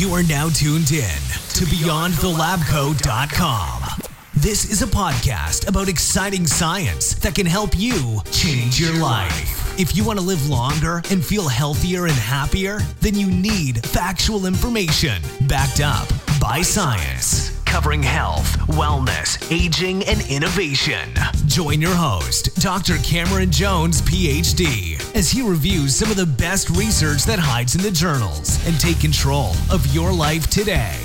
You are now tuned in to BeyondTheLabCoat.com. This is a podcast about exciting science that can help you change your life. If you want to live longer and feel healthier and happier, then you need factual information backed up by science. Covering health, wellness, aging, and innovation. Join your host, Dr. Cameron Jones, PhD, as he reviews some of the best research that hides in the journals and take control of your life today.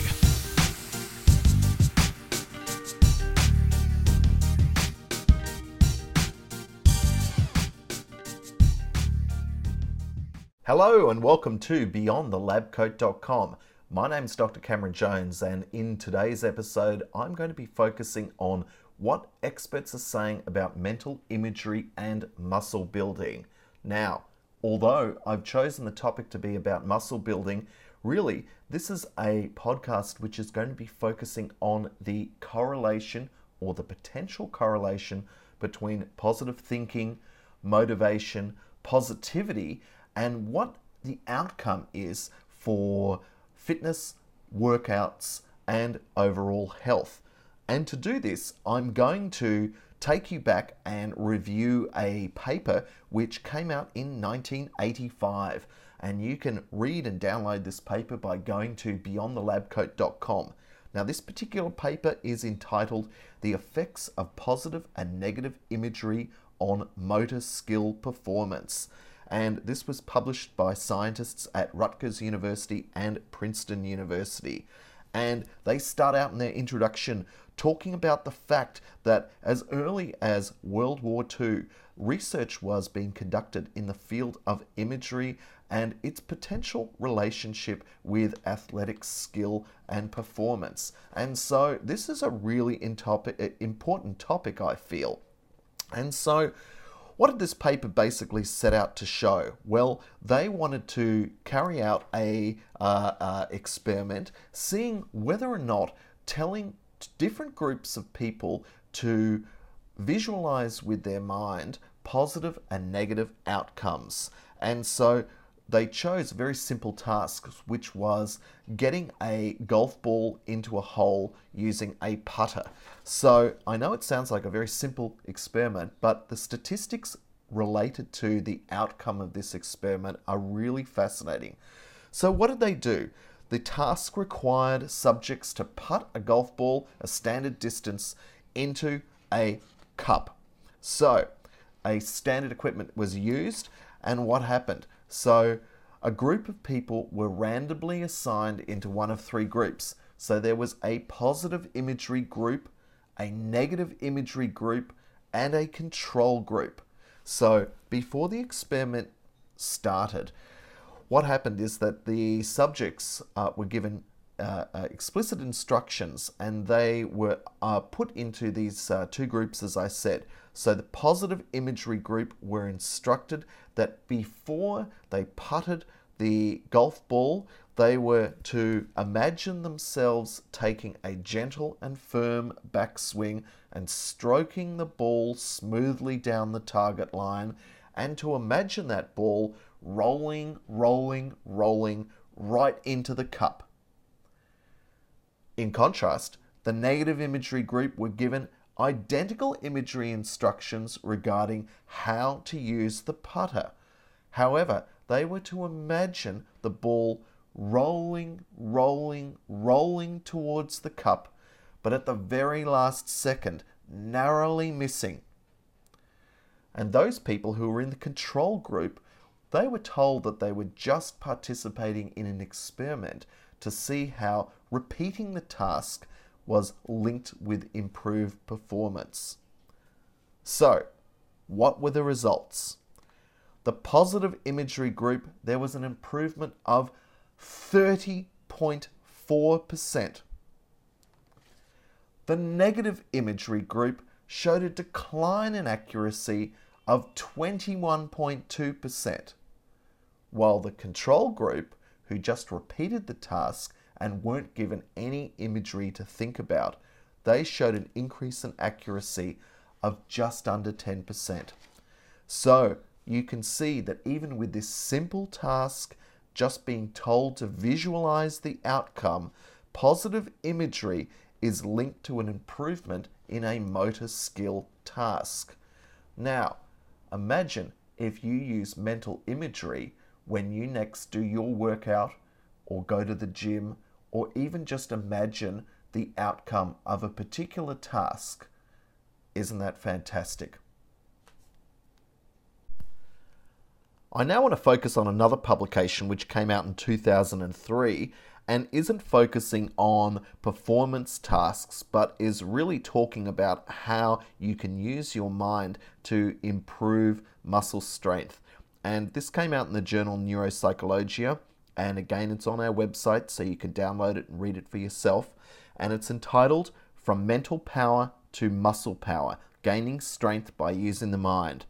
Hello and welcome to BeyondTheLabCoat.com. My name is Dr. Cameron Jones, and in today's episode, I'm going to be focusing on what experts are saying about mental imagery and muscle building. Now, although I've chosen the topic to be about muscle building, really, this is a podcast which is going to be focusing on the correlation or the potential correlation between positive thinking, motivation, positivity, and what the outcome is for fitness, workouts, and overall health. And to do this, I'm going to take you back and review a paper which came out in 1985. And you can read and download this paper by going to beyondthelabcoat.com. Now, this particular paper is entitled The Effects of Positive and Negative Imagery on Motor Skill Performance and this was published by scientists at Rutgers University and Princeton University. And they start out in their introduction talking about the fact that as early as World War II, research was being conducted in the field of imagery and its potential relationship with athletic skill and performance. And so, this is a really important topic, I feel. And so, what did this paper basically set out to show? Well, they wanted to carry out a uh, uh, experiment, seeing whether or not telling different groups of people to visualize with their mind positive and negative outcomes. And so they chose very simple task, which was getting a golf ball into a hole using a putter. So I know it sounds like a very simple experiment, but the statistics related to the outcome of this experiment are really fascinating. So, what did they do? The task required subjects to putt a golf ball a standard distance into a cup. So, a standard equipment was used, and what happened? So, a group of people were randomly assigned into one of three groups. So, there was a positive imagery group, a negative imagery group, and a control group. So, before the experiment started, what happened is that the subjects uh, were given uh, explicit instructions and they were uh, put into these uh, two groups, as I said. So the positive imagery group were instructed that before they putted the golf ball, they were to imagine themselves taking a gentle and firm backswing and stroking the ball smoothly down the target line, and to imagine that ball rolling, rolling, rolling right into the cup. In contrast, the negative imagery group were given identical imagery instructions regarding how to use the putter. However, they were to imagine the ball rolling, rolling, rolling towards the cup, but at the very last second, narrowly missing. And those people who were in the control group, they were told that they were just participating in an experiment to see how repeating the task was linked with improved performance. So, what were the results? The positive imagery group, there was an improvement of 30.4%. The negative imagery group showed a decline in accuracy of 21.2%, while the control group, who just repeated the task and weren't given any imagery to think about, they showed an increase in accuracy of just under 10%. So you can see that even with this simple task just being told to visualize the outcome, positive imagery is linked to an improvement in a motor skill task. Now, imagine if you use mental imagery when you next do your workout or go to the gym or even just imagine the outcome of a particular task. Isn't that fantastic? I now want to focus on another publication which came out in 2003 and isn't focusing on performance tasks, but is really talking about how you can use your mind to improve muscle strength. And this came out in the journal Neuropsychologia, and again, it's on our website, so you can download it and read it for yourself. And it's entitled From Mental Power to Muscle Power Gaining Strength by Using the Mind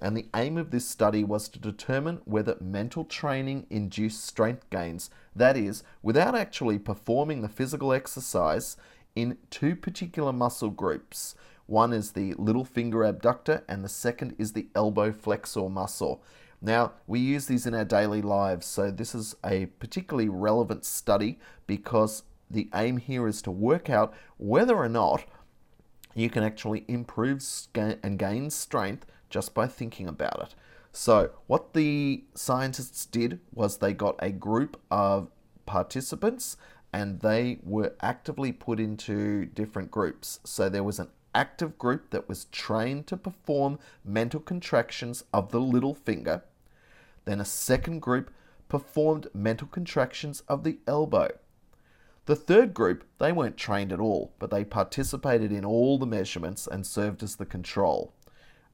and the aim of this study was to determine whether mental training induced strength gains, that is, without actually performing the physical exercise, in two particular muscle groups. One is the little finger abductor, and the second is the elbow flexor muscle. Now, we use these in our daily lives, so this is a particularly relevant study because the aim here is to work out whether or not you can actually improve and gain strength just by thinking about it. So, what the scientists did was they got a group of participants and they were actively put into different groups. So, there was an active group that was trained to perform mental contractions of the little finger. Then, a second group performed mental contractions of the elbow. The third group, they weren't trained at all, but they participated in all the measurements and served as the control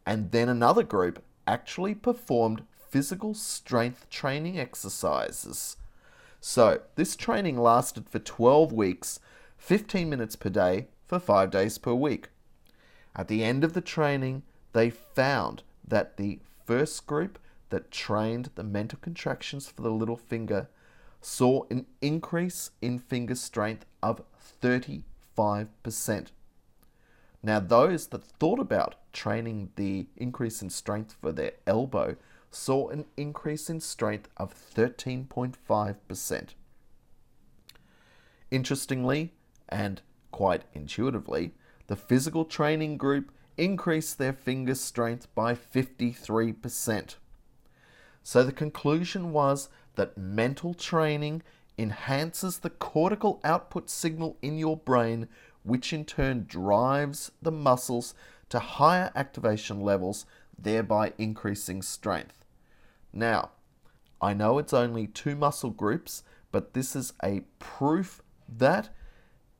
and then another group actually performed physical strength training exercises. So, this training lasted for 12 weeks, 15 minutes per day, for 5 days per week. At the end of the training, they found that the first group that trained the mental contractions for the little finger saw an increase in finger strength of 35%. Now, those that thought about training the increase in strength for their elbow saw an increase in strength of 13.5%. Interestingly, and quite intuitively, the physical training group increased their finger strength by 53%. So the conclusion was that mental training enhances the cortical output signal in your brain, which in turn drives the muscles to higher activation levels, thereby increasing strength. Now, I know it's only two muscle groups, but this is a proof that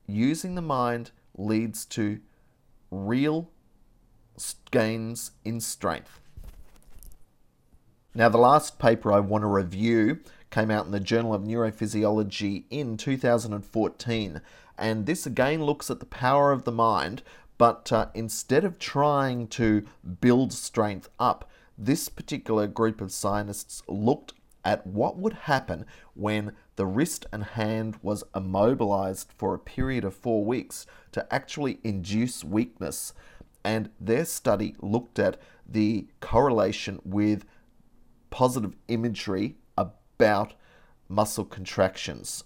using the mind leads to real gains in strength. Now, the last paper I want to review came out in the Journal of Neurophysiology in 2014. And this again looks at the power of the mind, but uh, instead of trying to build strength up, this particular group of scientists looked at what would happen when the wrist and hand was immobilized for a period of four weeks to actually induce weakness. And their study looked at the correlation with positive imagery about muscle contractions.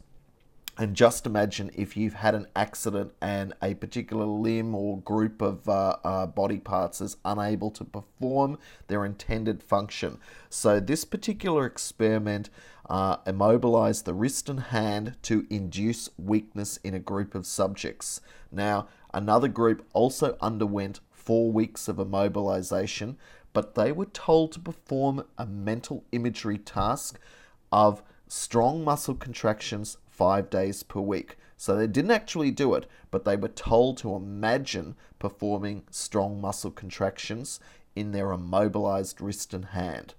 And just imagine if you've had an accident and a particular limb or group of uh, uh, body parts is unable to perform their intended function. So, this particular experiment uh, immobilized the wrist and hand to induce weakness in a group of subjects. Now, another group also underwent four weeks of immobilization, but they were told to perform a mental imagery task of strong muscle contractions five days per week. So they didn't actually do it, but they were told to imagine performing strong muscle contractions in their immobilized wrist and hand.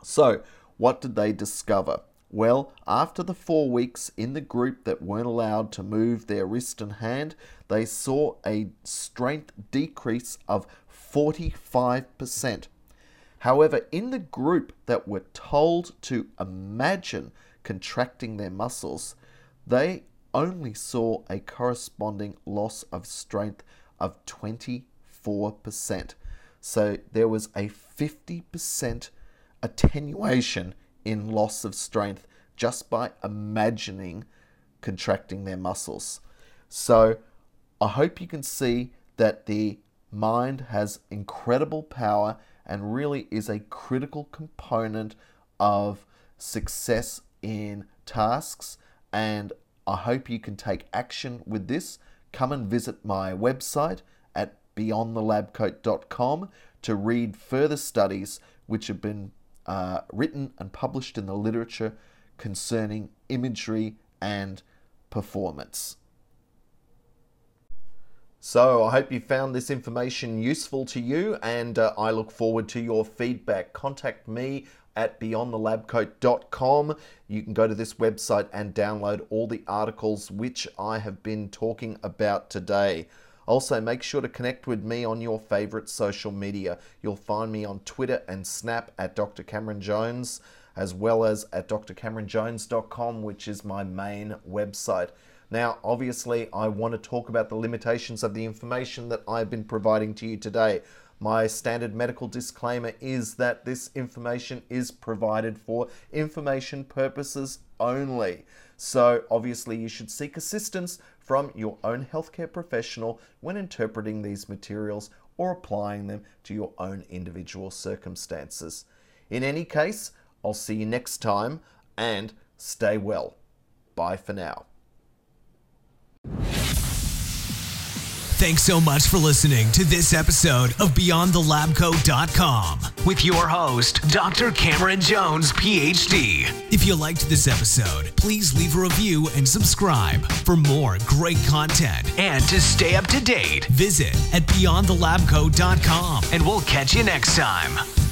So, what did they discover? Well, after the four weeks in the group that weren't allowed to move their wrist and hand, they saw a strength decrease of 45%. However, in the group that were told to imagine contracting their muscles, they only saw a corresponding loss of strength of 24%. So there was a 50% attenuation in loss of strength just by imagining contracting their muscles. So I hope you can see that the mind has incredible power and really is a critical component of success in tasks. And I hope you can take action with this. Come and visit my website at beyondthelabcoat.com to read further studies which have been uh, written and published in the literature concerning imagery and performance. So, I hope you found this information useful to you, and uh, I look forward to your feedback. Contact me at beyondthelabcoat.com. You can go to this website and download all the articles which I have been talking about today. Also, make sure to connect with me on your favorite social media. You'll find me on Twitter and Snap at Dr. Cameron Jones, as well as at drcameronjones.com, which is my main website. Now, obviously, I want to talk about the limitations of the information that I've been providing to you today. My standard medical disclaimer is that this information is provided for information purposes only. So, obviously, you should seek assistance from your own healthcare professional when interpreting these materials or applying them to your own individual circumstances. In any case, I'll see you next time and stay well. Bye for now. Thanks so much for listening to this episode of BeyondTheLabCoat.com with your host, Dr. Cameron Jones, PhD. If you liked this episode, please leave a review and subscribe for more great content. And to stay up to date, visit at BeyondTheLabCoat.com and we'll catch you next time.